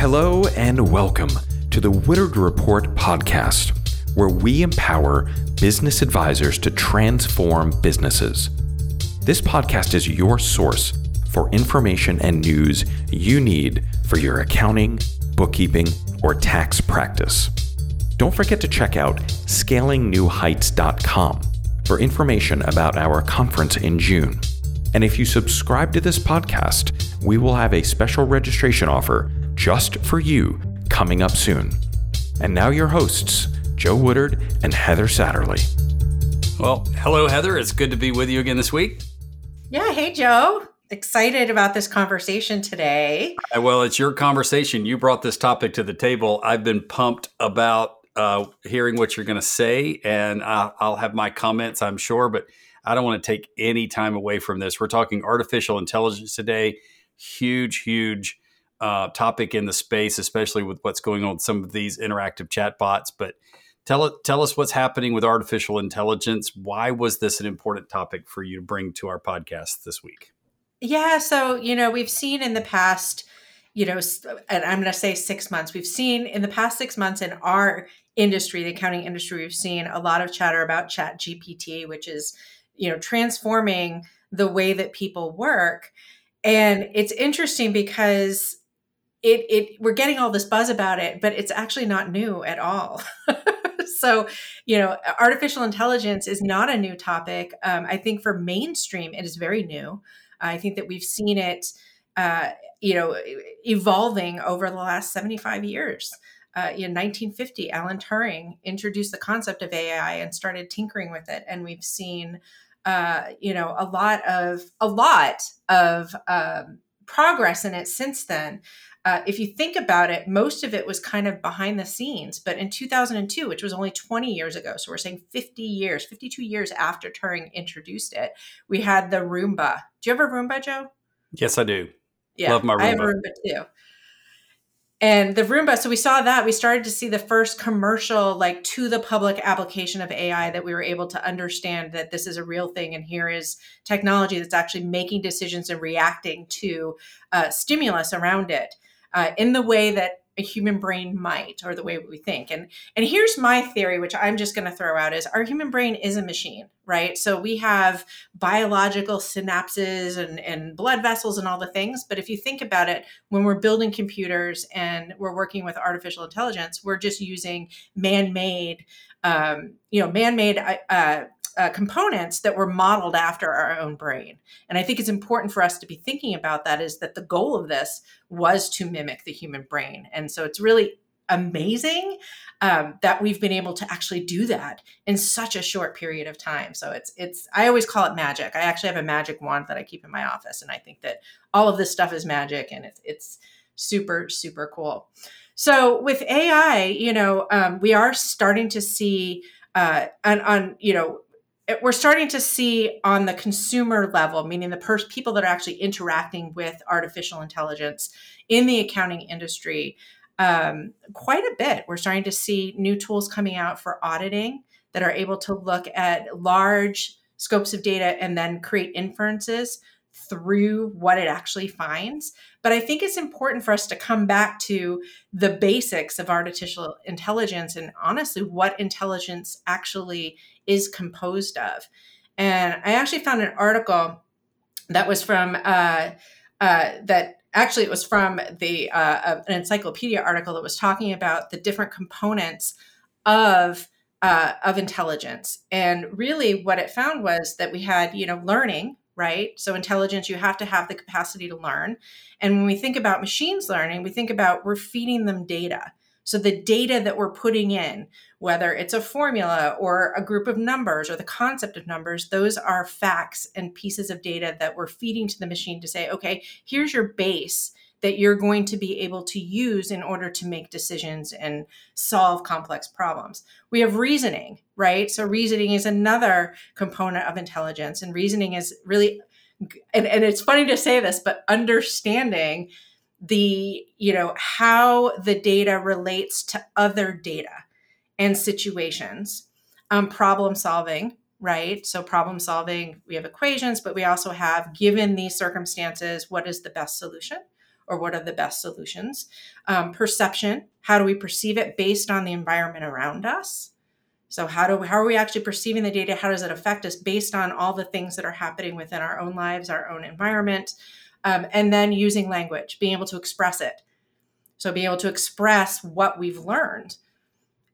Hello and welcome to the Woodard Report podcast, where we empower business advisors to transform businesses. This podcast is your source for information and news you need for your accounting, bookkeeping, or tax practice. Don't forget to check out scalingnewheights.com for information about our conference in June. And if you subscribe to this podcast, we will have a special registration offer just for you coming up soon. And now, your hosts, Joe Woodard and Heather Satterley. Well, hello, Heather. It's good to be with you again this week. Yeah. Hey, Joe. Excited about this conversation today. Uh, well, it's your conversation. You brought this topic to the table. I've been pumped about uh, hearing what you're going to say, and I'll, I'll have my comments, I'm sure, but I don't want to take any time away from this. We're talking artificial intelligence today. Huge, huge uh, topic in the space, especially with what's going on with some of these interactive chatbots. But tell tell us what's happening with artificial intelligence. Why was this an important topic for you to bring to our podcast this week? Yeah, so you know we've seen in the past, you know, and I'm going to say six months. We've seen in the past six months in our industry, the accounting industry, we've seen a lot of chatter about Chat GPT, which is you know transforming the way that people work and it's interesting because it it we're getting all this buzz about it but it's actually not new at all. So you know artificial intelligence is not a new topic. Um, i think for mainstream it is very new. I think that we've seen it uh, you know evolving over the last 75 years. Uh, in 1950 alan turing introduced the concept of ai and started tinkering with it and we've seen uh, you know, a lot of a lot of um, progress in it since then. Uh, if you think about it, most of it was kind of behind the scenes. But in 2002, which was only 20 years ago, so we're saying 50 years, 52 years after Turing introduced it, we had the Roomba. Do you have a Roomba, Joe? Yes, I do. Yeah, Love my Roomba. I have a Roomba too and the Roomba. So we saw that we started to see the first commercial, like to the public application of AI that we were able to understand that this is a real thing. And here is technology that's actually making decisions and reacting to uh, stimulus around it uh, in the way that a human brain might or the way we think. And and here's my theory which i'm just going to throw out is our human brain is a machine right? So we have biological synapses and and blood vessels and all the things. But if you think about it when we're building computers and we're working with artificial intelligence we're just using man-made um, you know man-made uh, uh components that were modeled after our own brain. And I think it's important for us to be thinking about that is that the goal of this was to mimic the human brain. And so it's really amazing um, that we've been able to actually do that in such a short period of time. So it's it's I always call it magic. I actually have a magic wand that I keep in my office, and I think that all of this stuff is magic, and it's it's super super cool. So with AI, you know, um, we are starting to see uh, on, on you know we're starting to see on the consumer level, meaning the pers- people that are actually interacting with artificial intelligence in the accounting industry, um, quite a bit. We're starting to see new tools coming out for auditing that are able to look at large scopes of data and then create inferences through what it actually finds. But I think it's important for us to come back to the basics of artificial intelligence and honestly what intelligence actually is composed of. And I actually found an article that was from uh, uh, that actually it was from the uh, an encyclopedia article that was talking about the different components of uh, of intelligence. And really, what it found was that we had you know learning, right? So intelligence, you have to have the capacity to learn. And when we think about machines learning, we think about we're feeding them data. So the data that we're putting in, whether it's a formula or a group of numbers or the concept of numbers, those are facts and pieces of data that we're feeding to the machine to say, okay, here's your base that you're going to be able to use in order to make decisions and solve complex problems. We have reasoning, right? So, reasoning is another component of intelligence, and reasoning is really, and, and it's funny to say this, but understanding the you know how the data relates to other data and situations um, problem solving right so problem solving we have equations but we also have given these circumstances what is the best solution or what are the best solutions. Um, perception, how do we perceive it based on the environment around us? So how do how are we actually perceiving the data? How does it affect us based on all the things that are happening within our own lives, our own environment, um, and then using language, being able to express it. So being able to express what we've learned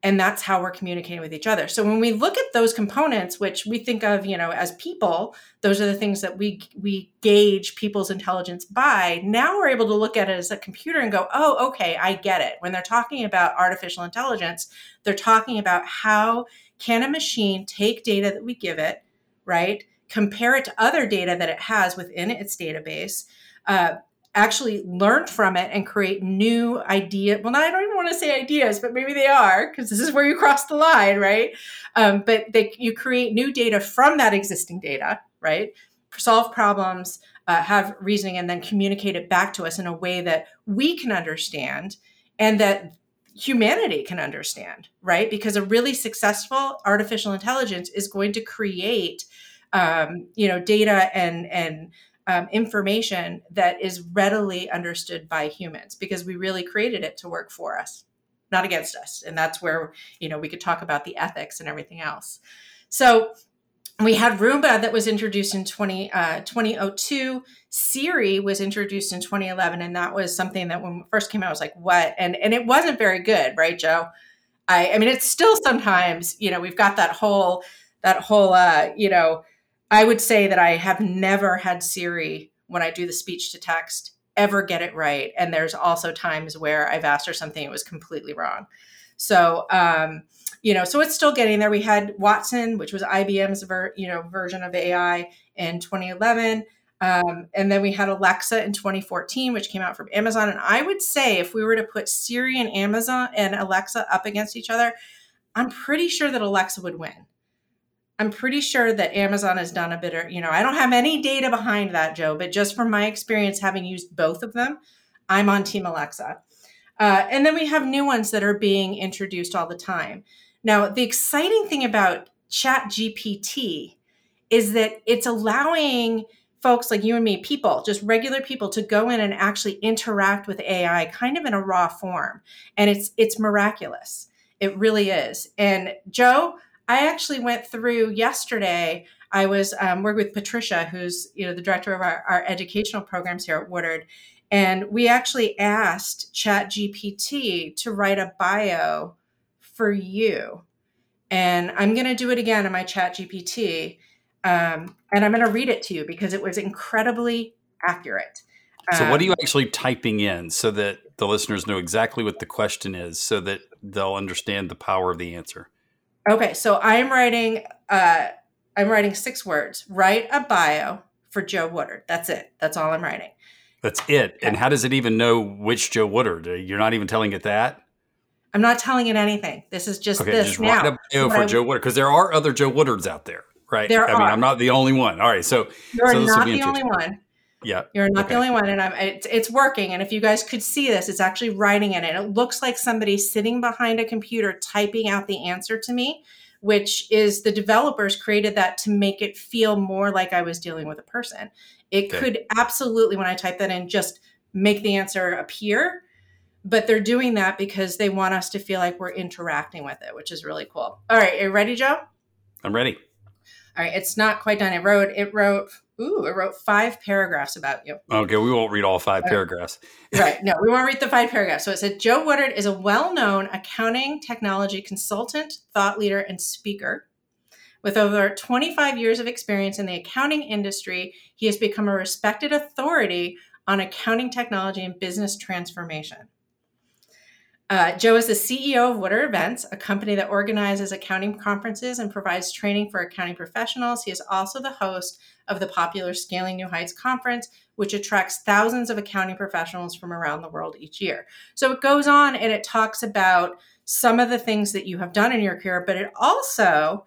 and that's how we're communicating with each other. So when we look at those components which we think of you know as people those are the things that we we gauge people's intelligence by. Now we're able to look at it as a computer and go oh okay i get it. When they're talking about artificial intelligence they're talking about how can a machine take data that we give it right? Compare it to other data that it has within its database uh, actually learn from it and create new idea well i don't even want to say ideas but maybe they are because this is where you cross the line right? Um, but they, you create new data from that existing data right? Solve problems uh, have reasoning and then communicate it back to us in a way that we can understand and that humanity can understand right? Because a really successful artificial intelligence is going to create um, you know data and and um, information that is readily understood by humans because we really created it to work for us not against us and that's where you know we could talk about the ethics and everything else so we had Roomba that was introduced in 20, uh, 2002. Siri was introduced in 2011, and that was something that when first came out, I was like, "What?" and and it wasn't very good, right, Joe? I I mean, it's still sometimes, you know, we've got that whole that whole, uh, you know, I would say that I have never had Siri when I do the speech to text ever get it right. And there's also times where I've asked her something it was completely wrong. So, um, you know, so it's still getting there. We had Watson, which was IBM's ver- you know version of AI in 2011. Um, and then we had Alexa in 2014, which came out from Amazon. And I would say if we were to put Siri and Amazon and Alexa up against each other, I'm pretty sure that Alexa would win. I'm pretty sure that Amazon has done a bit of, you know, I don't have any data behind that, Joe, but just from my experience having used both of them, I'm on Team Alexa. Uh, and then we have new ones that are being introduced all the time. Now, the exciting thing about Chat GPT is that it's allowing folks like you and me, people, just regular people, to go in and actually interact with AI kind of in a raw form. And it's it's miraculous. It really is. And Joe, I actually went through yesterday. I was um, working with Patricia, who's you know the director of our, our educational programs here at Woodard, and we actually asked Chat GPT to write a bio for you. And I'm going to do it again in my Chat GPT, um, and I'm going to read it to you because it was incredibly accurate. So, what are um, you actually typing in so that the listeners know exactly what the question is, so that they'll understand the power of the answer? Okay, so I'm writing uh I'm writing six words. Write a bio for Joe Woodard. That's it. That's all I'm writing. That's it. Okay. And how does it even know which Joe Woodard? Uh, you're not even telling it that? I'm not telling it anything. This is just okay, this just now. Write a bio for I, Joe Woodard because there are other Joe Woodards out there, right? There I are. mean, I'm not the only one. All right, so you're so not the only one. Yeah. You're not okay. the only one. And I'm it's, it's working. And if you guys could see this, it's actually writing in it. It looks like somebody sitting behind a computer typing out the answer to me, which is the developers created that to make it feel more like I was dealing with a person. It okay. could absolutely, when I type that in, just make the answer appear. But they're doing that because they want us to feel like we're interacting with it, which is really cool. All right, are you ready, Joe? I'm ready. All right, it's not quite done. It wrote it wrote ooh, it wrote five paragraphs about you. Okay, we won't read all five paragraphs. right. No, we won't read the five paragraphs. So it said Joe Woodard is a well-known accounting technology consultant, thought leader, and speaker. With over 25 years of experience in the accounting industry, he has become a respected authority on accounting technology and business transformation. Uh, Joe is the CEO of Woodard Events, a company that organizes accounting conferences and provides training for accounting professionals. He is also the host of the popular Scaling New Heights conference, which attracts thousands of accounting professionals from around the world each year. So it goes on and it talks about some of the things that you have done in your career, but it also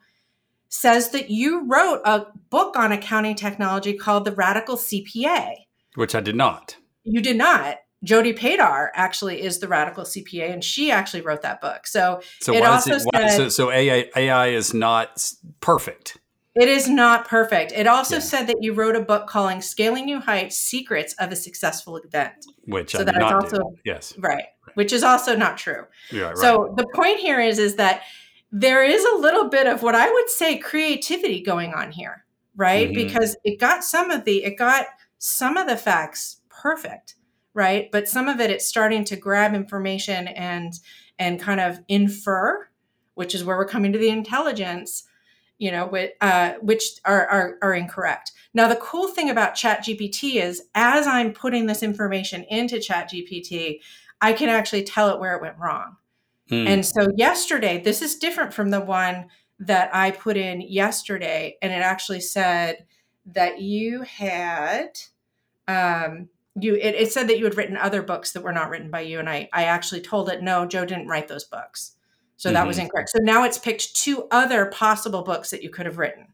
says that you wrote a book on accounting technology called The Radical CPA. Which I did not. You did not. Jody Padar actually is the radical CPA, and she actually wrote that book. So, so it also it, why, said, so, so AI, AI is not perfect. It is not perfect. It also Yeah. said that you wrote a book calling Scaling New Heights Secrets of a Successful Event. Which So I that is not also- do. Yes. Right. Which is also not true. Yeah, right. So the point here is is that there is a little bit of what I would say creativity going on here, right? Mhm. Because it got some of the it got some of the facts perfect, right? But some of it it's starting to grab information and and kind of infer, which is where we're coming to the intelligence, you know, which, uh, which are, are are incorrect. Now the cool thing about ChatGPT is as I'm putting this information into ChatGPT, I can actually tell it where it went wrong. Hmm. And so yesterday, this is different from the one that I put in yesterday, and it actually said that you had um you it, it said that you had written other books that were not written by you and I I actually told it no, Joe didn't write those books. So that was Mhm. incorrect. So now it's picked two other possible books that you could have written.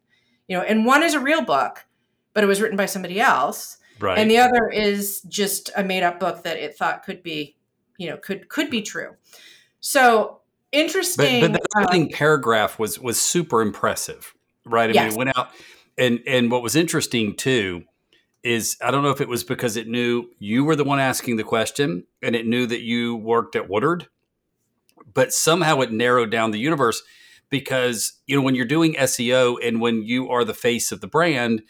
You know, and one is a real book, but it was written by somebody else right. and the other is just a made up book that it thought could be you know could could be true so interesting but the uh, opening paragraph was was super impressive, right? I mean, Yes. it went out, and and what was interesting too is I don't know if it was because it knew you were the one asking the question, and it knew that you worked at Woodard, but somehow it narrowed down the universe because you know when you're doing SEO and when you are the face of the brand,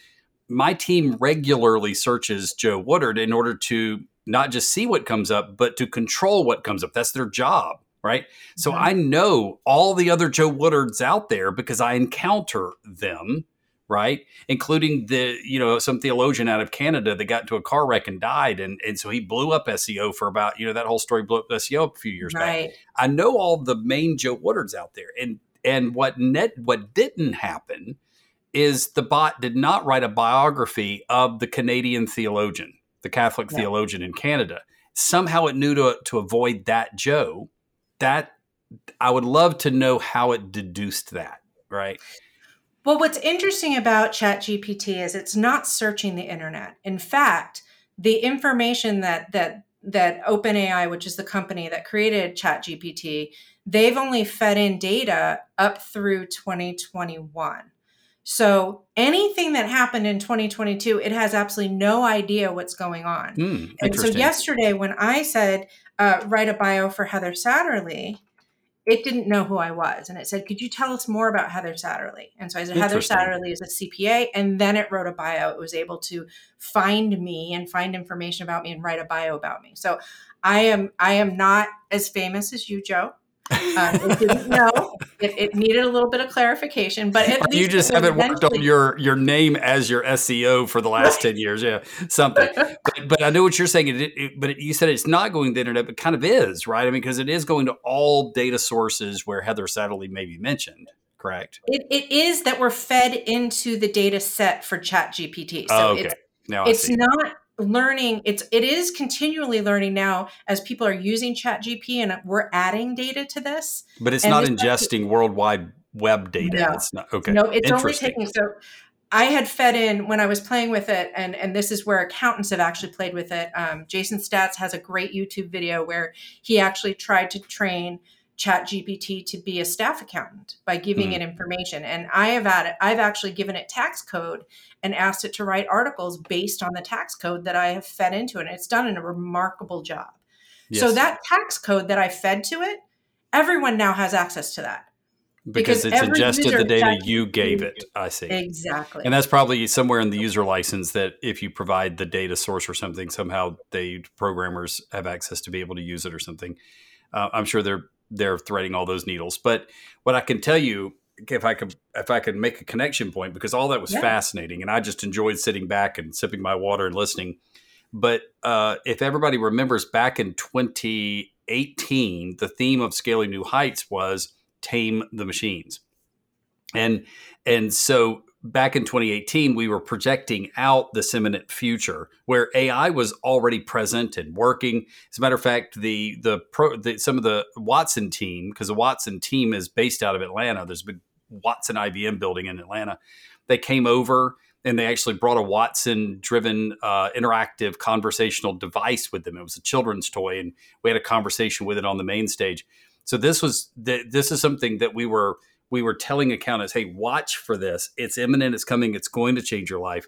my team regularly searches Joe Woodard in order to not just see what comes up, but to control what comes up. That's their job, right? So. I know all the other Joe Woodards out there because I encounter them, right? Including the, you know, some theologian out of Canada that got into a car wreck and died. And, and so he blew up SEO for about, you know, that whole story blew up SEO a few years back. I know all the main Joe Woodards out there. And and what net what didn't happen is the bot did not write a biography of the Canadian theologian, the Catholic Yeah. theologian in Canada. Somehow it knew to to avoid that Joe. That I would love to know how it deduced that, right? Well what's interesting about ChatGPT is it's not searching the internet in fact the information that that that OpenAI, which is the company that created ChatGPT, they've only fed in data up through 2021. So anything that happened in 2022, it has absolutely no idea what's going on. Hmm, And so yesterday, when I said uh, write a bio for Heather Satterley, it didn't know who I was, and it said, "Could you tell us more about Heather Satterley?" And so I said, "Heather Satterley is a CPA," and then it wrote a bio. It was able to find me and find information about me and write a bio about me. So I am I am not as famous as you, Joe. Uh, it didn't know. It, it needed a little bit of clarification, but at you just haven't worked on your your name as your SEO for the last ten years, yeah, something. But, but I know what you're saying. It, it, but you said it's not going to the internet, but kind of is, right? I mean, because it is going to all data sources where Heather Satterley may be mentioned, correct? It, it is that we're fed into the data set for ChatGPT. So oh, okay. it's now it's not learning it's it is continually learning now as people are using chat gp and we're adding data to this but it's and not ingesting worldwide web data. No. It's not okay. no it's only taking so i had fed in when i was playing with it and and this is where accountants have actually played with it um, Jason Staats has a great youtube video where he actually tried to train chat gpt to be a staff accountant by giving Hmm. it information and i have added i've actually given it tax code and asked it to write articles based on the tax code that i have fed into it and it's done a remarkable job so that tax code that i fed to it everyone now has access to that because, because it's ingested the data you gave it. I see. exactly And that's probably somewhere in the user license that if you provide the data source or something, somehow they programmers have access to be able to use it or something. Uh, I'm sure they're they're threading all those needles. But what I can tell you, if I could if I could make a connection point, because all that was Yeah. fascinating, and I just enjoyed sitting back and sipping my water and listening. But uh, if everybody remembers, back in 2018, the theme of Scaling New Heights was tame the machines, and and so back in 2018, we were projecting out this imminent future where AI was already present and working. As a matter of fact, the the, pro, the some of the Watson team, because the Watson team is based out of Atlanta. There's a big Watson IBM building in Atlanta. They came over and they actually brought a Watson driven uh, interactive conversational device with them. It was a children's toy, and we had a conversation with it on the main stage. So this was th- this is something that we were we were telling accountants, hey, watch for this. It's imminent, it's coming, it's going to change your life.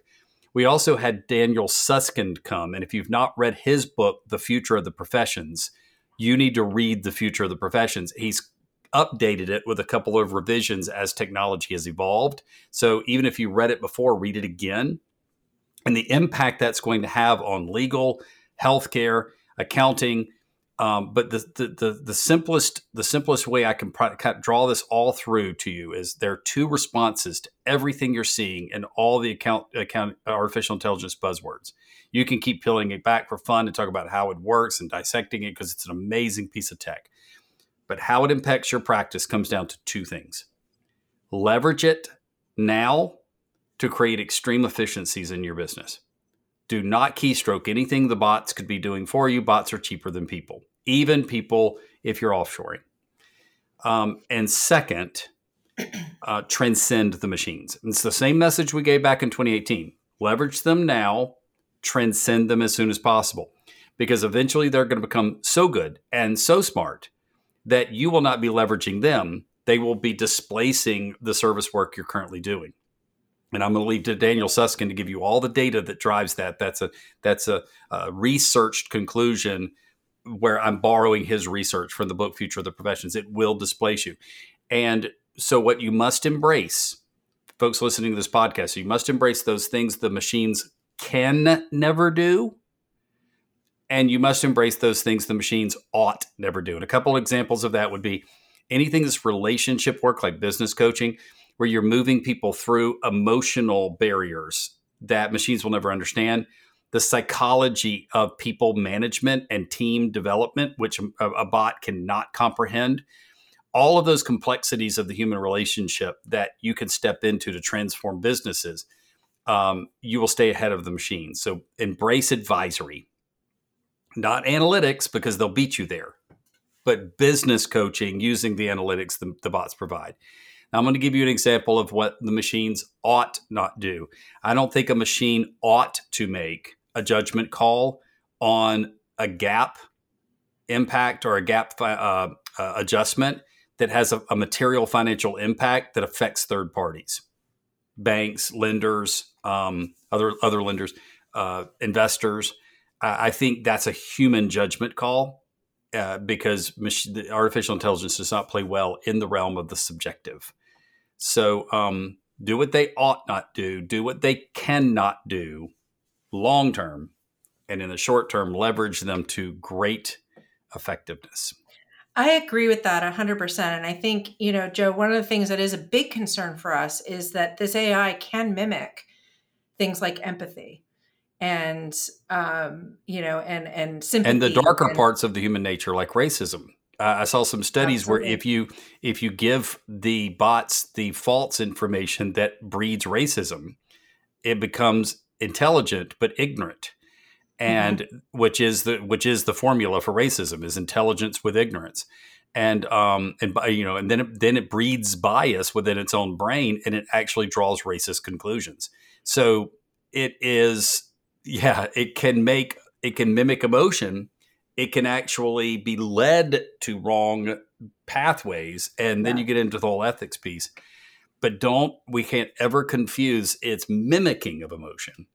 We also had Daniel Susskind come. And if you've not read his book, The Future of the Professions, you need to read The Future of the Professions. He's updated it with a couple of revisions as technology has evolved. So even if you read it before, read it again. And the impact that's going to have on legal, healthcare, accounting, um, but the, the, the the simplest the simplest way I can draw this all through to you is there are two responses to everything you're seeing and all the account account artificial intelligence buzzwords. You can keep peeling it back for fun and talk about how it works and dissecting it because it's an amazing piece of tech. But how it impacts your practice comes down to two things: leverage it now to create extreme efficiencies in your business. Do not keystroke anything the bots could be doing for you. Bots are cheaper than people, even people if you're offshoring. Um, and second, uh, transcend the machines. And it's the same message we gave back in 2018. Leverage them now, transcend them as soon as possible, because eventually they're going to become so good and so smart that you will not be leveraging them. They will be displacing the service work you're currently doing and I'm going to leave to Daniel Susskind to give you all the data that drives that. That's a that's a, a, researched conclusion where I'm borrowing his research from the book Future of the Professions. It will displace you, and so what you must embrace, folks listening to this podcast, you must embrace those things the machines can never do. And you must embrace those things the machines ought never do. And a couple examples of that would be anything that's relationship work, like business coaching where you're moving people through emotional barriers that machines will never understand. The psychology of people management and team development which a, a, bot cannot comprehend. All of those complexities of the human relationship that you can step into to transform businesses um, you will stay ahead of the machine. So embrace advisory not analytics because they'll beat you there but business coaching using the analytics the, the bots provide now, I'm going to give you an example of what the machines ought not do. I don't think a machine ought to make a judgment call on a GAAP impact or a GAAP uh, uh, adjustment that has a, a, material financial impact that affects third parties, banks, lenders, um, other other lenders, uh, investors. I think that's a human judgment call uh, because mach- artificial intelligence does not play well in the realm of the subjective. So um, do what they ought not do, do what they cannot do long term, and in the short term, leverage them to great effectiveness. I agree with that 100%. And I think, you know, Joe, one of the things that is a big concern for us is that this AI can mimic things like empathy and um, you know and and sympathy and the darker and, parts of the human nature like racism uh, I saw some studies Absolutely. where if you if you give the bots the false information that breeds racism, it becomes intelligent but ignorant, and mm-hmm. which is the which is the formula for racism is intelligence with ignorance, and um and you know and then it, then it breeds bias within its own brain and it actually draws racist conclusions. So it is yeah it can make it can mimic emotion it can actually be led to wrong pathways and then yeah. you get into the whole ethics piece. But don't we can't ever confuse its mimicking of emotion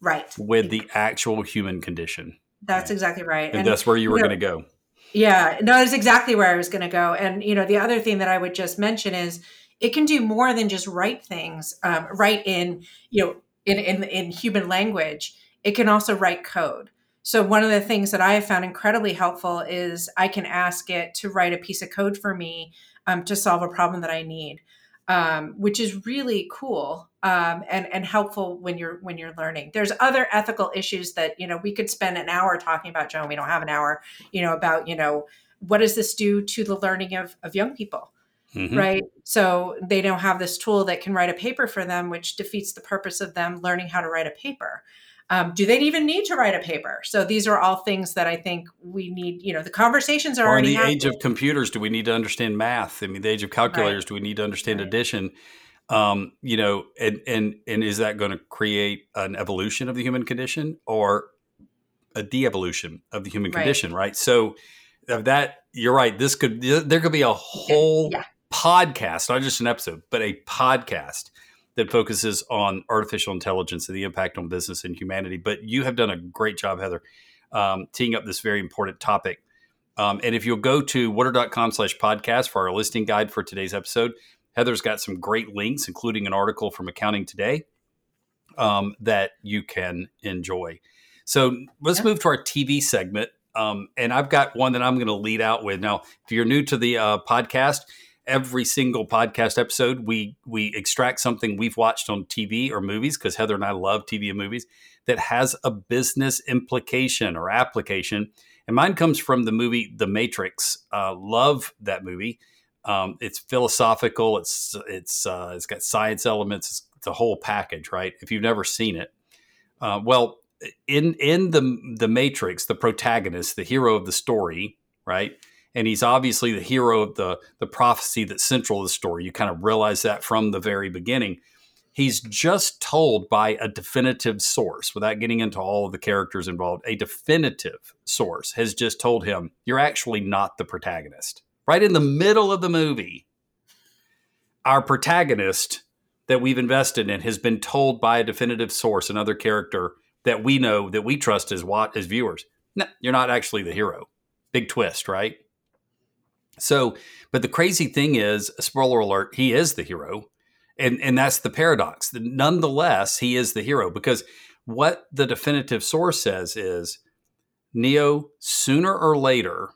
right. with the actual human condition. That's exactly right. And, and that's where you were going to go. Yeah no that's exactly where i was going to go. And you know the other thing that i would just mention is it can do more than just write things um, write in you know in, in in human language. It can also write code so, one of the things that I have found incredibly helpful is I can ask it to write a piece of code for me um, to solve a problem that I need, um, which is really cool um, and and helpful when you're when you're learning. There's other ethical issues that you know we could spend an hour talking about. Joan, we don't have an hour. You know about you know what does this do to the learning of of young people. Mm-hmm. Right. So they don't have this tool that can write a paper for them, which defeats the purpose of them learning how to write a paper. Um, do they even need to write a paper? So these are all things that I think we need. You know, the conversations are or already. in the happening. age of computers, do we need to understand math? I mean, the age of calculators, right. do we need to understand right. addition? Um, you know, and and and is that going to create an evolution of the human condition or a de-evolution of the human right. condition? Right. So of that, you're right. This could there could be a whole yeah. podcast, not just an episode, but a podcast that focuses on artificial intelligence and the impact on business and humanity. But you have done a great job, Heather, um, teeing up this very important topic. Um, and if you'll go to woodard.com slash podcast for our listing guide for today's episode, Heather's got some great links, including an article from Accounting Today um, that you can enjoy. So let's yeah. move to our TV segment. Um, and I've got one that I'm going to lead out with. Now, if you're new to the uh, podcast, every single podcast episode we we extract something we've watched on TV or movies because Heather and I love TV and movies that has a business implication or application. And mine comes from the movie The Matrix. Uh, love that movie. Um, it's philosophical. It's it's uh, it's got science elements. It's the whole package, right? If you've never seen it, uh, well, in in the the Matrix, the protagonist, the hero of the story, right? And he's obviously the hero of the the prophecy that's central to the story. You kind of realize that from the very beginning. He's just told by a definitive source, without getting into all of the characters involved, a definitive source has just told him, You're actually not the protagonist. Right in the middle of the movie, our protagonist that we've invested in has been told by a definitive source, another character, that we know that we trust as what as viewers. No, you're not actually the hero. Big twist, right? So, but the crazy thing is, spoiler alert, he is the hero. And and that's the paradox. Nonetheless, he is the hero because what the definitive source says is Neo, sooner or later,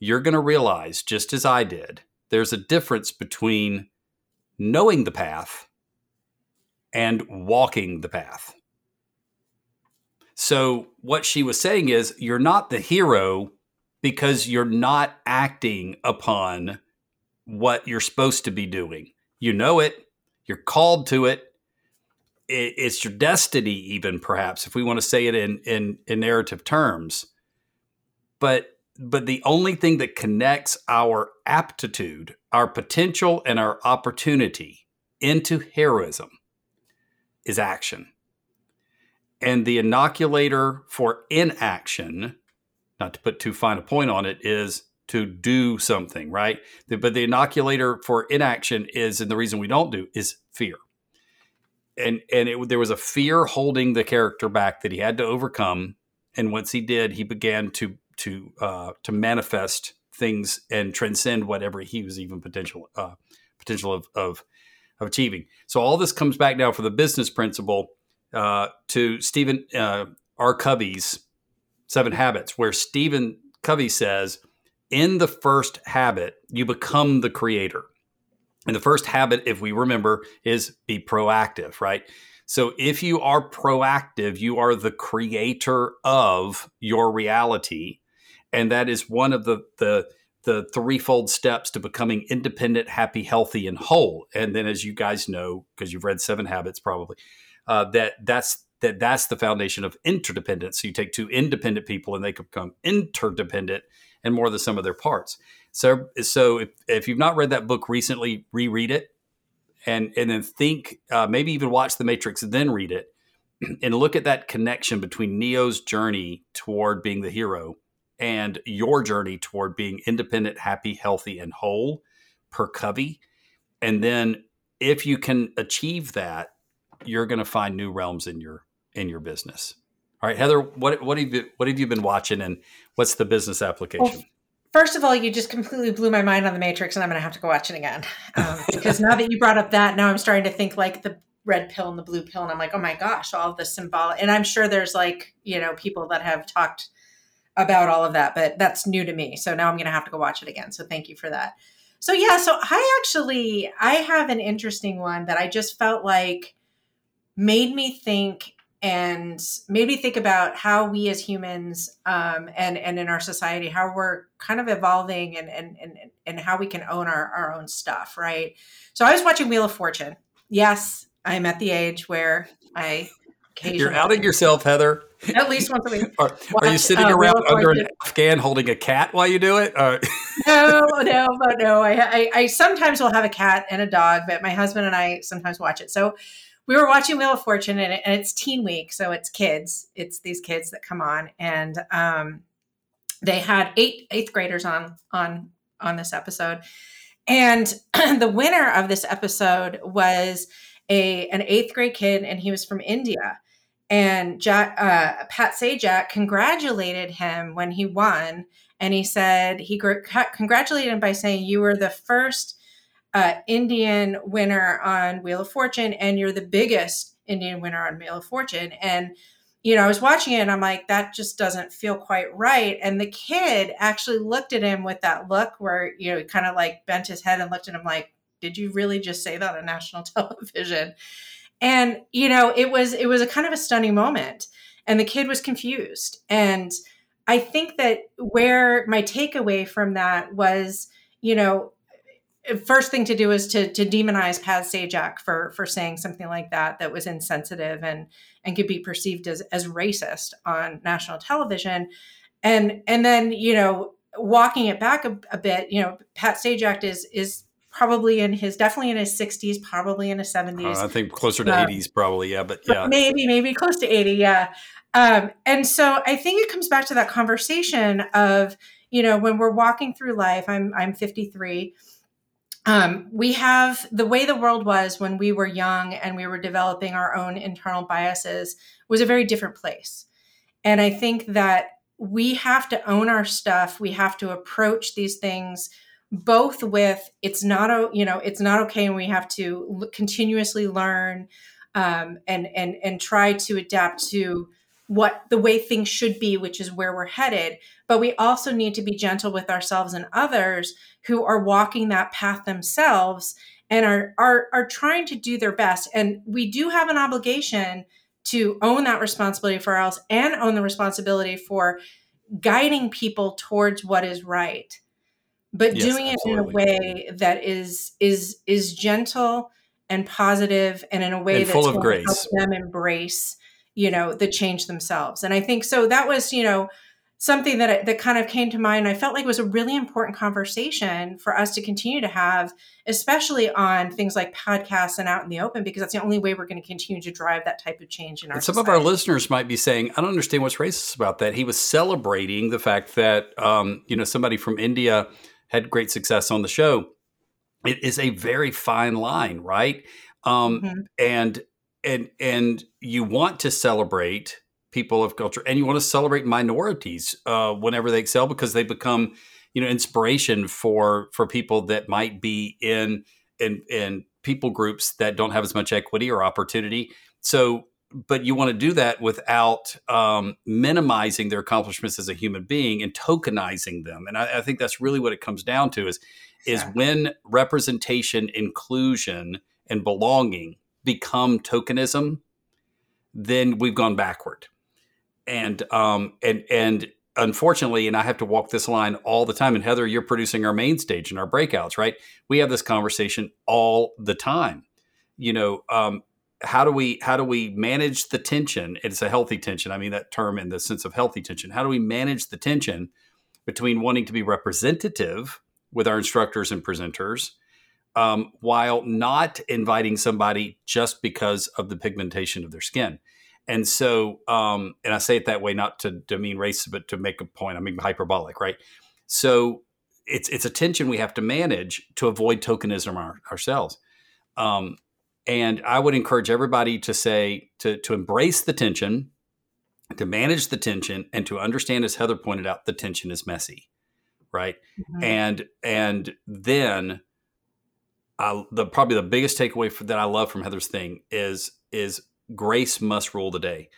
you're going to realize, just as I did, there's a difference between knowing the path and walking the path. So, what she was saying is, you're not the hero because you're not acting upon what you're supposed to be doing. You know it, you're called to it. It's your destiny, even perhaps, if we want to say it in, in, in narrative terms. But but the only thing that connects our aptitude, our potential, and our opportunity into heroism is action. And the inoculator for inaction, not to put too fine a point on it, is to do something, right? But the inoculator for inaction is, and the reason we don't do is fear. And and it, there was a fear holding the character back that he had to overcome. And once he did, he began to to uh, to manifest things and transcend whatever he was even potential uh, potential of, of of achieving. So all this comes back now for the business principle uh, to Stephen uh, R. Covey's Seven Habits, where Stephen Covey says, in the first habit, you become the creator. And the first habit, if we remember, is be proactive, right? So if you are proactive, you are the creator of your reality. And that is one of the, the, the threefold steps to becoming independent, happy, healthy, and whole. And then, as you guys know, because you've read Seven Habits probably, uh, that that's that that's the foundation of interdependence. So you take two independent people and they become interdependent and more the sum of their parts. So so if, if you've not read that book recently, reread it and and then think uh, maybe even watch The Matrix and then read it and look at that connection between Neo's journey toward being the hero and your journey toward being independent, happy, healthy, and whole per Covey. And then if you can achieve that, you're going to find new realms in your in your business. All right, Heather, what what have you what have you been watching, and what's the business application? Well, first of all, you just completely blew my mind on the Matrix, and I'm going to have to go watch it again um, because now that you brought up that, now I'm starting to think like the red pill and the blue pill, and I'm like, oh my gosh, all the symbolic. And I'm sure there's like you know people that have talked about all of that, but that's new to me. So now I'm going to have to go watch it again. So thank you for that. So yeah, so I actually I have an interesting one that I just felt like made me think and made me think about how we as humans um, and and in our society how we're kind of evolving and and and, and how we can own our, our own stuff right? So i was watching wheel of fortune. Yes i'm at the age where i you're outing yourself heather. At least once a week. Are, are you sitting uh, around under an afghan holding a cat while you do it? Uh, no no but no. I, I i sometimes will have a cat and a dog but my husband and i sometimes watch it. So we were watching Wheel of Fortune, and, it, and, it's Teen Week, so it's kids. It's these kids that come on, and um, they had eight eighth graders on on on this episode, And the winner of this episode was a an eighth grade kid, and he was from India. And Jack, uh, Pat Sajak congratulated him when he won, and he said he congratulated him by saying, "You were the first uh, Indian winner on Wheel of Fortune, and you're the biggest Indian winner on Wheel of Fortune." And you know, I was watching it and I'm like, that just doesn't feel quite right. And the kid actually looked at him with that look where, you know, he kind of like bent his head and looked at him like, did you really just say that on national television? And, you know, it was, it was a kind of a stunning moment. And the kid was confused. And I think that where my takeaway from that was, you know, first thing to do is to to demonize Pat Sajak for for saying something like that that was insensitive and and could be perceived as as racist on national television, and and then you know walking it back a, a bit, you know Pat Sajak is is probably in his definitely in his 60s probably in his 70s uh, i think closer to um, 80s probably yeah but yeah. Maybe maybe close to 80 yeah. Um, and so i think it comes back to that conversation of you know when we're walking through life i'm i'm 53 um, we have the way the world was when we were young and we were developing our own internal biases was a very different place. And I think that we have to own our stuff. We have to approach these things both with it's not you know it's not okay and we have to l- continuously learn um, and and and try to adapt to what the way things should be which is where we're headed but we also need to be gentle with ourselves and others who are walking that path themselves and are, are, are trying to do their best. And we do have an obligation to own that responsibility for ourselves and own the responsibility for guiding people towards what is right but yes, doing it absolutely. in a way that is is is gentle and positive and in a way and that's full of grace them embrace you know the change themselves and i think so that was you know something that that kind of came to mind. I felt like was a really important conversation for us to continue to have, especially on things like podcasts and out in the open, because that's the only way we're going to continue to drive that type of change in our. And some society. of our listeners might be saying, "I don't understand what's racist about that." He was celebrating the fact that um, you know somebody from India had great success on the show. It is a very fine line, right? Um, mm-hmm. And and and you want to celebrate people of culture, and you want to celebrate minorities uh, whenever they excel because they become, you know, inspiration for for people that might be in in in people groups that don't have as much equity or opportunity. So, but you want to do that without um, minimizing their accomplishments as a human being and tokenizing them. And I, I think that's really what it comes down to is is when representation, inclusion, and belonging become tokenism, then we've gone backward and um and and unfortunately, and I have to walk this line all the time. And Heather, you're producing our main stage and our breakouts, right? We have this conversation all the time. You know, um, how do we how do we manage the tension? It's a healthy tension. I mean that term in the sense of healthy tension. How do we manage the tension between wanting to be representative with our instructors and presenters? Um, while not inviting somebody just because of the pigmentation of their skin. And so, um, and I say it that way not to demean race, but to make a point. I mean hyperbolic, right? So it's it's a tension we have to manage to avoid tokenism our, ourselves. Um, and I would encourage everybody to say to to embrace the tension, to manage the tension, and to understand, as Heather pointed out, the tension is messy, right? Mm-hmm. And and then I, the probably the biggest takeaway for, that I love from Heather's thing is is grace must rule the day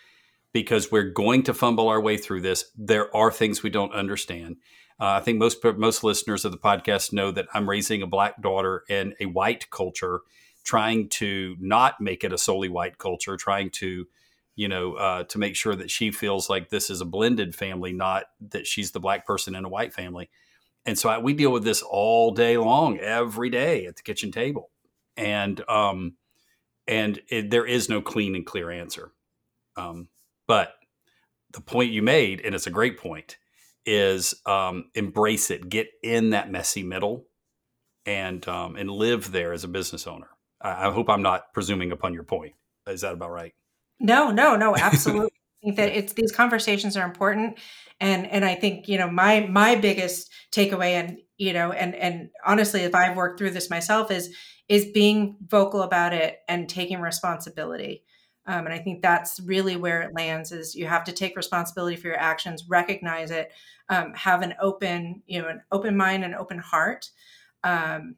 because we're going to fumble our way through this. There are things we don't understand. Uh, I think most most listeners of the podcast know that I'm raising a black daughter in a white culture, trying to not make it a solely white culture, trying to, you know, uh, to make sure that she feels like this is a blended family, not that she's the black person in a white family. And so I, we deal with this all day long, every day at the kitchen table, and um, and it, there is no clean and clear answer. Um, but the point you made, and it's a great point, is um, embrace it, get in that messy middle, and um, and live there as a business owner. I, I, hope I'm not presuming upon your point. Is that about right? No, no, no, absolutely. think that it's these conversations are important and and i think you know my my biggest takeaway and you know and and honestly if i've worked through this myself is is being vocal about it and taking responsibility. Um, and i think that's really where it lands is you have to take responsibility for your actions recognize it um, have an open you know an open mind and open heart um,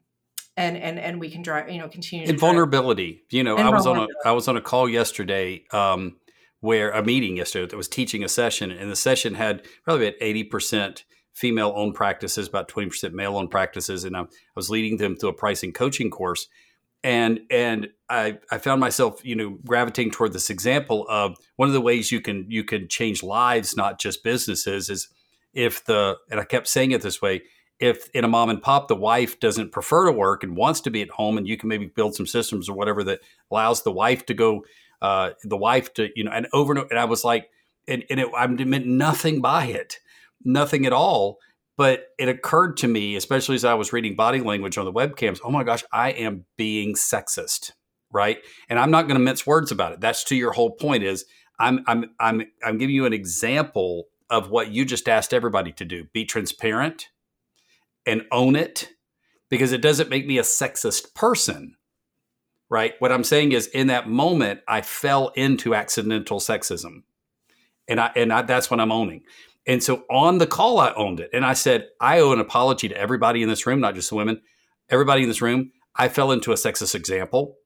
and and and we can drive you know continue and vulnerability you know i was on a i was on a call yesterday um, where a meeting yesterday that was teaching a session, and the session had probably about eighty percent female owned practices, about twenty percent male owned practices, and I, I was leading them through a pricing coaching course, and and I I found myself you know gravitating toward this example of one of the ways you can you can change lives, not just businesses, is if the and I kept saying it this way if in a mom and pop the wife doesn't prefer to work and wants to be at home and you can maybe build some systems or whatever that allows the wife to go uh, the wife to you know and over and over and I was like and, and it, I meant nothing by it nothing at all. But it occurred to me especially as I was reading body language on the webcams oh my gosh I am being sexist right? And I'm not going to mince words about it. That's to your whole point is I'm I'm I'm I'm giving you an example of what you just asked everybody to do. Be transparent and own it because it doesn't make me a sexist person right? What I'm saying is, in that moment, I fell into accidental sexism, and I and I, that's what I'm owning. And so on the call, I owned it, and I said, I owe an apology to everybody in this room, not just the women, everybody in this room. I fell into a sexist example.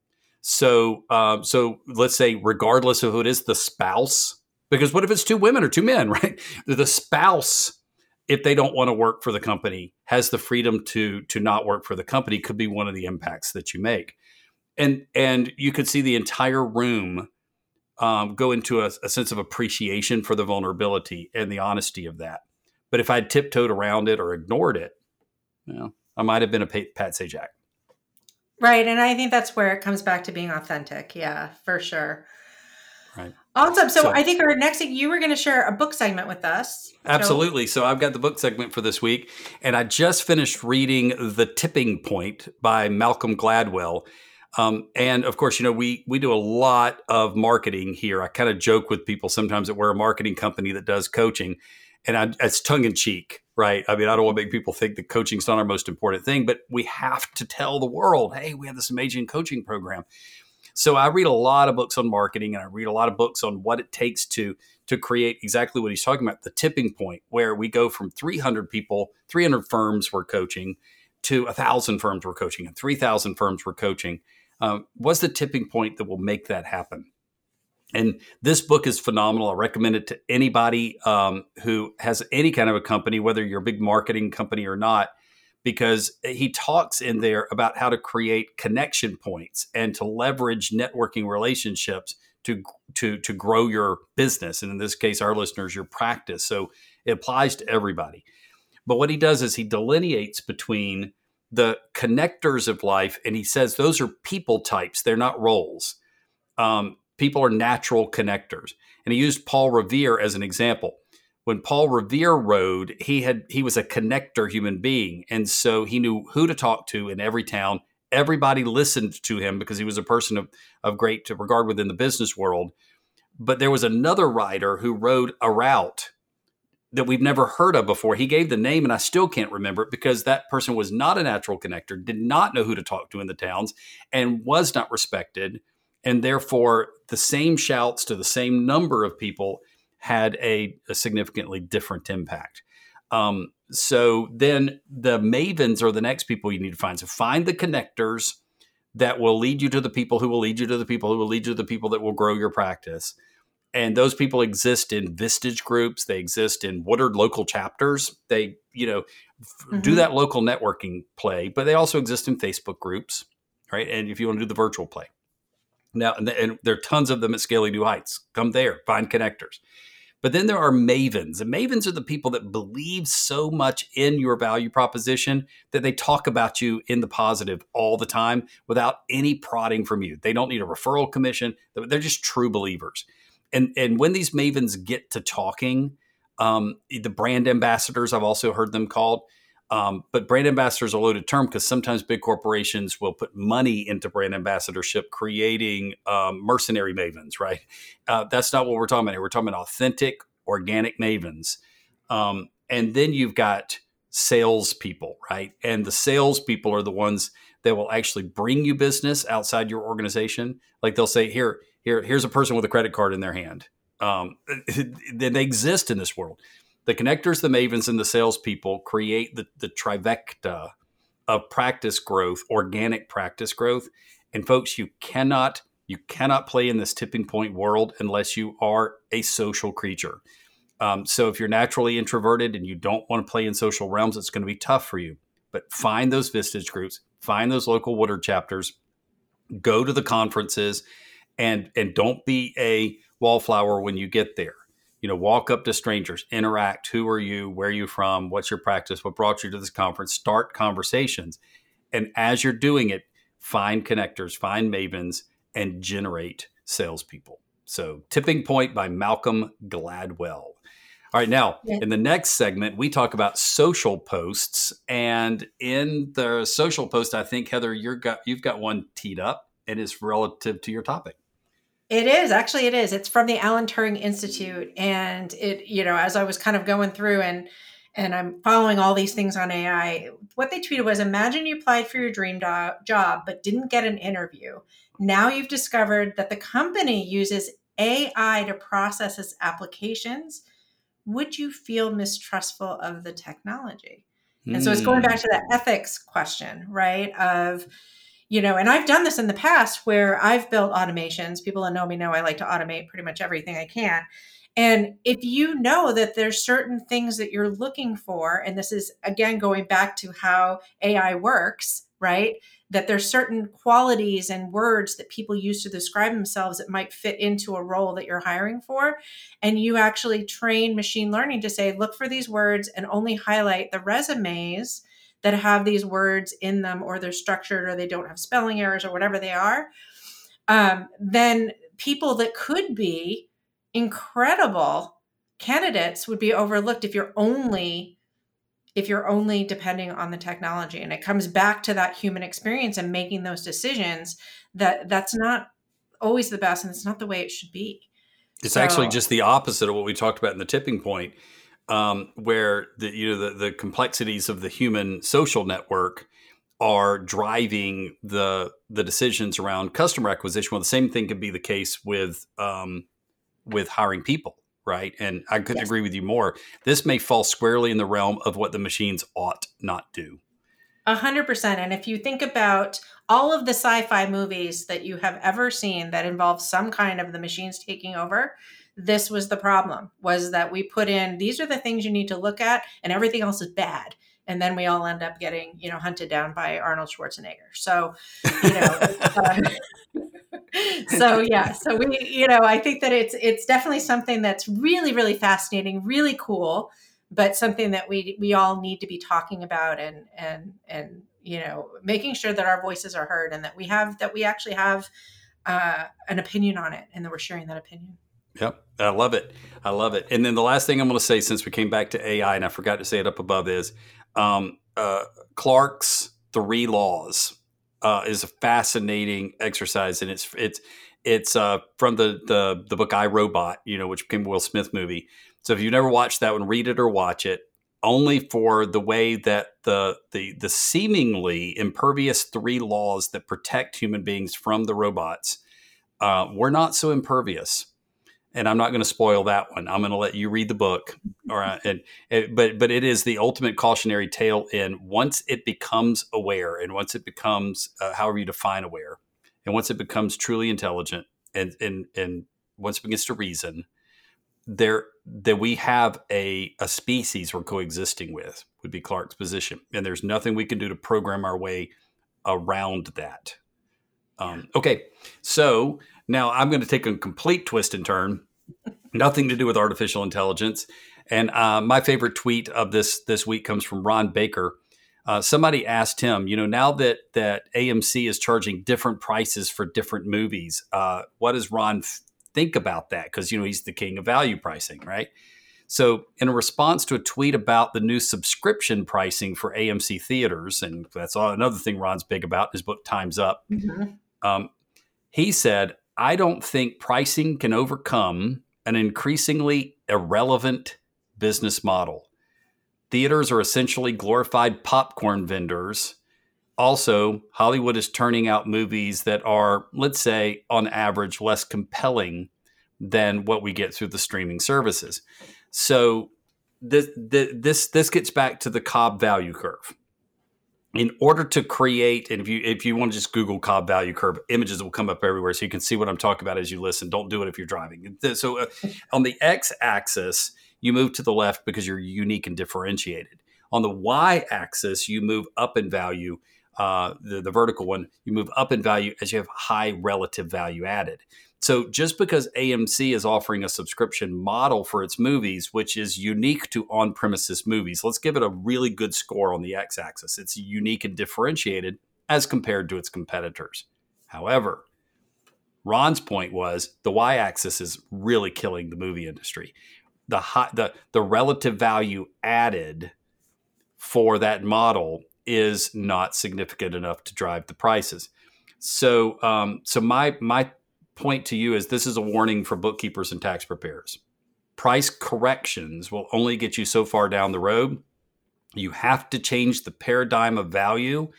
So, um, so let's say, regardless of who it is, the spouse, because what if it's two women or two men, right? The spouse if they don't want to work for the company has the freedom to to not work for the company could be one of the impacts that you make and and you could see the entire room um, go into a, a, sense of appreciation for the vulnerability and the honesty of that. But if I'd tiptoed around it or ignored it, you know, I might have been a Pat Sajak. Right, and I think that's where it comes back to being authentic. Yeah, for sure. Right. Awesome. So, so, I think our next you were going to share a book segment with us. Absolutely. So. so I've got the book segment for this week, and I just finished reading The Tipping Point by Malcolm Gladwell. Um, and of course, you know, we we do a lot of marketing here. I kind of joke with people sometimes that we're a marketing company that does coaching, and I, it's tongue in cheek, right? I mean, I don't want to make people think that coaching's not our most important thing, but we have to tell the world, hey, we have this amazing coaching program. So I read a lot of books on marketing, and I read a lot of books on what it takes to to create exactly what he's talking about, the tipping point, where we go from 300 people, 300 firms we're coaching, to a thousand firms we're coaching, and 3,000 firms we're coaching um, what's the tipping point that will make that happen? And this book is phenomenal. I recommend it to anybody um, who has any kind of a company, whether you're a big marketing company or not, because he talks in there about how to create connection points and to leverage networking relationships to to to grow your business, and in this case, our listeners, your practice. So it applies to everybody. But what he does is he delineates between the connectors of life, and he says those are people types, they're not roles. Um, people are natural connectors. And he used Paul Revere as an example. When Paul Revere rode, he had he was a connector human being, and so he knew who to talk to in every town. Everybody listened to him because he was a person of, of great regard within the business world. But there was another rider who rode a route that we've never heard of before. He gave the name, and I still can't remember it because that person was not a natural connector, did not know who to talk to in the towns, and was not respected. And therefore, the same shouts to the same number of people had a, a significantly different impact. Um, so then the mavens are the next people you need to find. So find the connectors that will lead you to the people who will lead you to the people who will lead you to the people that will grow your practice and those people exist in Vistage groups. They exist in Woodard local chapters. They, you know, mm-hmm. do that local networking play, but they also exist in Facebook groups, right? And if you want to do the virtual play, now and, and there are tons of them at Scaling New Heights. Come there, find connectors. But then there are mavens, and mavens are the people that believe so much in your value proposition that they talk about you in the positive all the time without any prodding from you. They don't need a referral commission. They're just true believers and and when these mavens get to talking, um, the brand ambassadors I've also heard them called. Um, but brand ambassadors are a loaded term because sometimes big corporations will put money into brand ambassadorship, creating um, mercenary mavens, right? Uh, that's not what we're talking about here. We're talking about authentic, organic mavens. Um, and then you've got salespeople, right? And the salespeople are the ones that will actually bring you business outside your organization. Like they'll say, here, here, here's a person with a credit card in their hand. Um, they exist in this world. The connectors, the mavens, and the salespeople create the, the trivecta of practice growth, organic practice growth. And folks, you cannot you cannot play in this tipping point world unless you are a social creature. Um, so if you're naturally introverted and you don't want to play in social realms, it's going to be tough for you. But find those Vistage groups, find those local Woodard chapters, go to the conferences, and and don't be a wallflower when you get there you know, walk up to strangers, interact. Who are you? Where are you from? What's your practice? What brought you to this conference? Start conversations. And as you're doing it, find connectors, find mavens, and generate salespeople. So, Tipping Point by Malcolm Gladwell. All right, now yeah. in the next segment, we talk about social posts. And in the social post, I think, Heather, you're got, you've got one teed up and it's relative to your topic. It is actually it is. It's from the Alan Turing Institute, and it you know as I was kind of going through and and I'm following all these things on AI. What they tweeted was Imagine you applied for your dream do- job but didn't get an interview. Now you've discovered that the company uses AI to process its applications. Would you feel mistrustful of the technology? Mm. And so it's going back to the ethics question, right? Of, you know, and I've done this in the past where I've built automations. People that know me know I like to automate pretty much everything I can. And if you know that there's certain things that you're looking for, and this is again going back to how AI works, right? That there's certain qualities and words that people use to describe themselves that might fit into a role that you're hiring for. And you actually train machine learning to say, look for these words and only highlight the resumes that have these words in them or they're structured or they don't have spelling errors or whatever they are um, then people that could be incredible candidates would be overlooked if you're only if you're only depending on the technology. And it comes back to that human experience and making those decisions that that's not always the best and it's not the way it should be. It's so, actually just the opposite of what we talked about in the tipping point um, where the you know the, the complexities of the human social network are driving the the decisions around customer acquisition. Well, the same thing could be the case with um, with hiring people, right? And I couldn't yes. agree with you more. This may fall squarely in the realm of what the machines ought not do. A hundred percent. And if you think about all of the sci-fi movies that you have ever seen that involve some kind of the machines taking over, this was the problem was that we put in these are the things you need to look at and everything else is bad. And then we all end up getting you know hunted down by arnold schwarzenegger. So you know uh, so yeah so we you know i think that it's it's definitely something that's really really fascinating really cool but something that we we all need to be talking about and and and you know making sure that our voices are heard and that we have that we actually have uh, an opinion on it and that we're sharing that opinion Yep. I love it. I love it. And then the last thing I'm going to say, since we came back to AI and I forgot to say it up above, is um, uh, Clarke's Three Laws uh, is a fascinating exercise, and it's it's it's uh, from the, the the book I Robot, you know, which became a Will Smith movie. So if you've never watched that one, read it or watch it. Only for the way that the the the seemingly impervious three laws that protect human beings from the robots uh, were not so impervious and I'm not going to spoil that one. I'm going to let you read the book. All right, and, but but it is the ultimate cautionary tale. In once it becomes aware, and once it becomes uh, however you define aware, and once it becomes truly intelligent, and and and once it begins to reason, there that we have a a species we're coexisting with would be Clark's position, and there's nothing we can do to program our way around that. Um, okay, so now I'm going to take a complete twist and turn, nothing to do with artificial intelligence. And uh, my favorite tweet of this this week comes from Ron Baker. Uh, somebody asked him, you know, now that that AMC is charging different prices for different movies, uh, what does Ron think about that? Because you know he's the king of value pricing, right? So, in a response to a tweet about the new subscription pricing for AMC theaters, and that's all, another thing Ron's big about, his book Time's Up, mm-hmm. um, he said, I don't think pricing can overcome an increasingly irrelevant business model. Theaters are essentially glorified popcorn vendors. Also, Hollywood is turning out movies that are, let's say, on average, less compelling than what we get through the streaming services. So this this this gets back to the Cobb value curve. In order to create, and if you if you want to just Google Cobb value curve, images will come up everywhere, so you can see what I'm talking about as you listen. Don't do it if you're driving. So uh, on the x-axis, you move to the left because you're unique and differentiated. On the y-axis, you move up in value. Uh, the, the vertical one, you move up in value as you have high relative value added. So just because AMC is offering a subscription model for its movies, which is unique to on premises movies, let's give it a really good score on the x axis. It's unique and differentiated as compared to its competitors. However, Ron's point was the y axis is really killing the movie industry. The, high, the, the relative value added for that model is not significant enough to drive the prices. So, um, so my my point to you is this is a warning for bookkeepers and tax preparers. Price corrections will only get you so far down the road. You have to change the paradigm of value.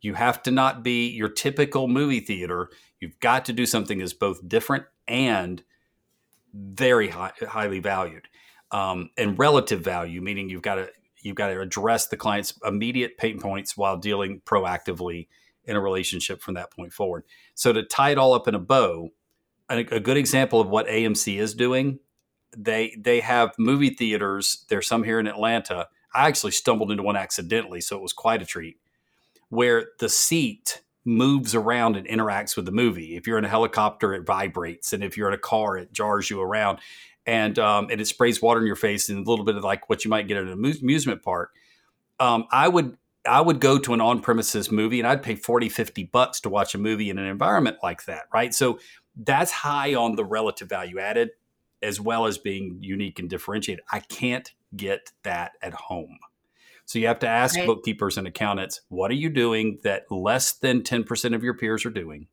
You have to not be your typical movie theater. You've got to do something that's both different and very high, highly valued, um, and relative value, meaning you've got to you've got to address the client's immediate pain points while dealing proactively in a relationship from that point forward. So to tie it all up in a bow, a, a good example of what AMC is doing. They they have movie theaters. There's some here in Atlanta. I actually stumbled into one accidentally, so it was quite a treat. Where the seat moves around and interacts with the movie. If you're in a helicopter, it vibrates, and if you're in a car, it jars you around, and um, and it sprays water in your face, and a little bit of like what you might get at an amusement park. Um, I would I would go to an on premises movie and I'd pay 40, 50 bucks to watch a movie in an environment like that, right? So that's high on the relative value added as well as being unique and differentiated. I can't get that at home. So you have to ask right. bookkeepers and accountants, what are you doing that less than 10% of your peers are doing?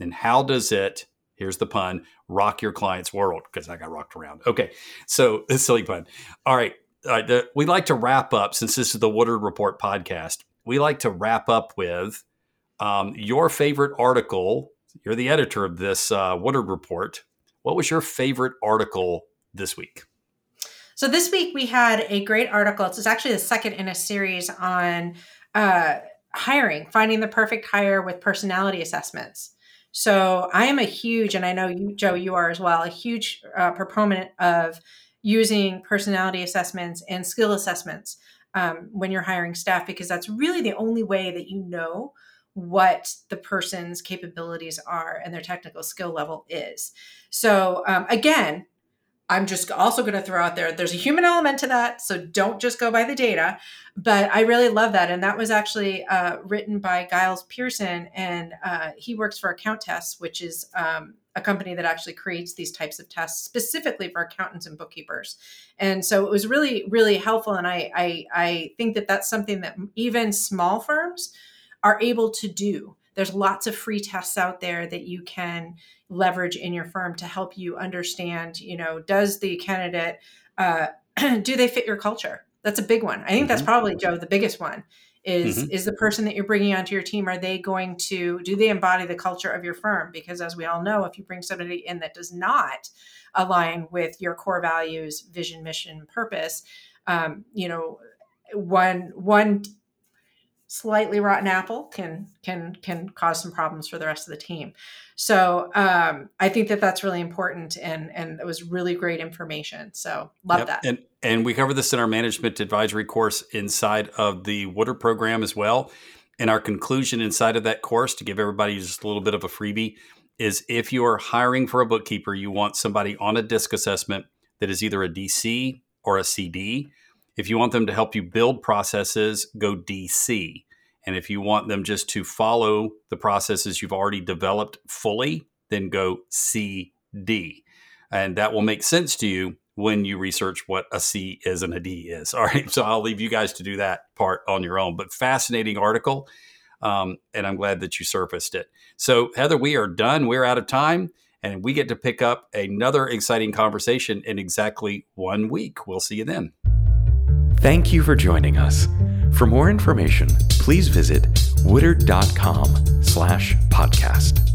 And how does it, here's the pun, rock your client's world? Because I got rocked around. Okay. So a silly pun. All right. All right the, we like to wrap up, since this is the Woodard Report podcast, we like to wrap up with um, your favorite article you're the editor of this uh, Woodard report. What was your favorite article this week? So this week we had a great article. It's actually the second in a series on uh, hiring, finding the perfect hire with personality assessments. So I am a huge, and I know you, Joe, you are as well, a huge uh, proponent of using personality assessments and skill assessments um, when you're hiring staff because that's really the only way that you know what the person's capabilities are and their technical skill level is. So, um, again, I'm just also going to throw out there there's a human element to that. So don't just go by the data. But I really love that. And that was actually uh, written by Giles Pearson. And uh, he works for Account Tests, which is um, a company that actually creates these types of tests specifically for accountants and bookkeepers. And so it was really, really helpful. And I, I, I think that that's something that even small firms are able to do. There's lots of free tests out there that you can leverage in your firm to help you understand, you know, does the candidate, uh, do they fit your culture? That's a big one. I think mm-hmm. that's probably, Joe, the biggest one is mm-hmm. is the person that you're bringing onto your team are they going to do they embody the culture of your firm because as we all know if you bring somebody in that does not align with your core values vision mission purpose um, you know one one slightly rotten apple can can can cause some problems for the rest of the team. So um, i think that that's really important and and it was really great information. So love yep. that. and and we cover this in our management advisory course inside of the Woodard program as well. And our conclusion inside of that course to give everybody just a little bit of a freebie is if you are hiring for a bookkeeper you want somebody on a disc assessment that is either a dc or a cd if you want them to help you build processes, go DC. And if you want them just to follow the processes you've already developed fully, then go CD. And that will make sense to you when you research what a C is and a D is. All right. So I'll leave you guys to do that part on your own. But fascinating article. Um, and I'm glad that you surfaced it. So, Heather, we are done. We're out of time. And we get to pick up another exciting conversation in exactly one week. We'll see you then. Thank you for joining us. For more information, please visit woodard.com slash podcast.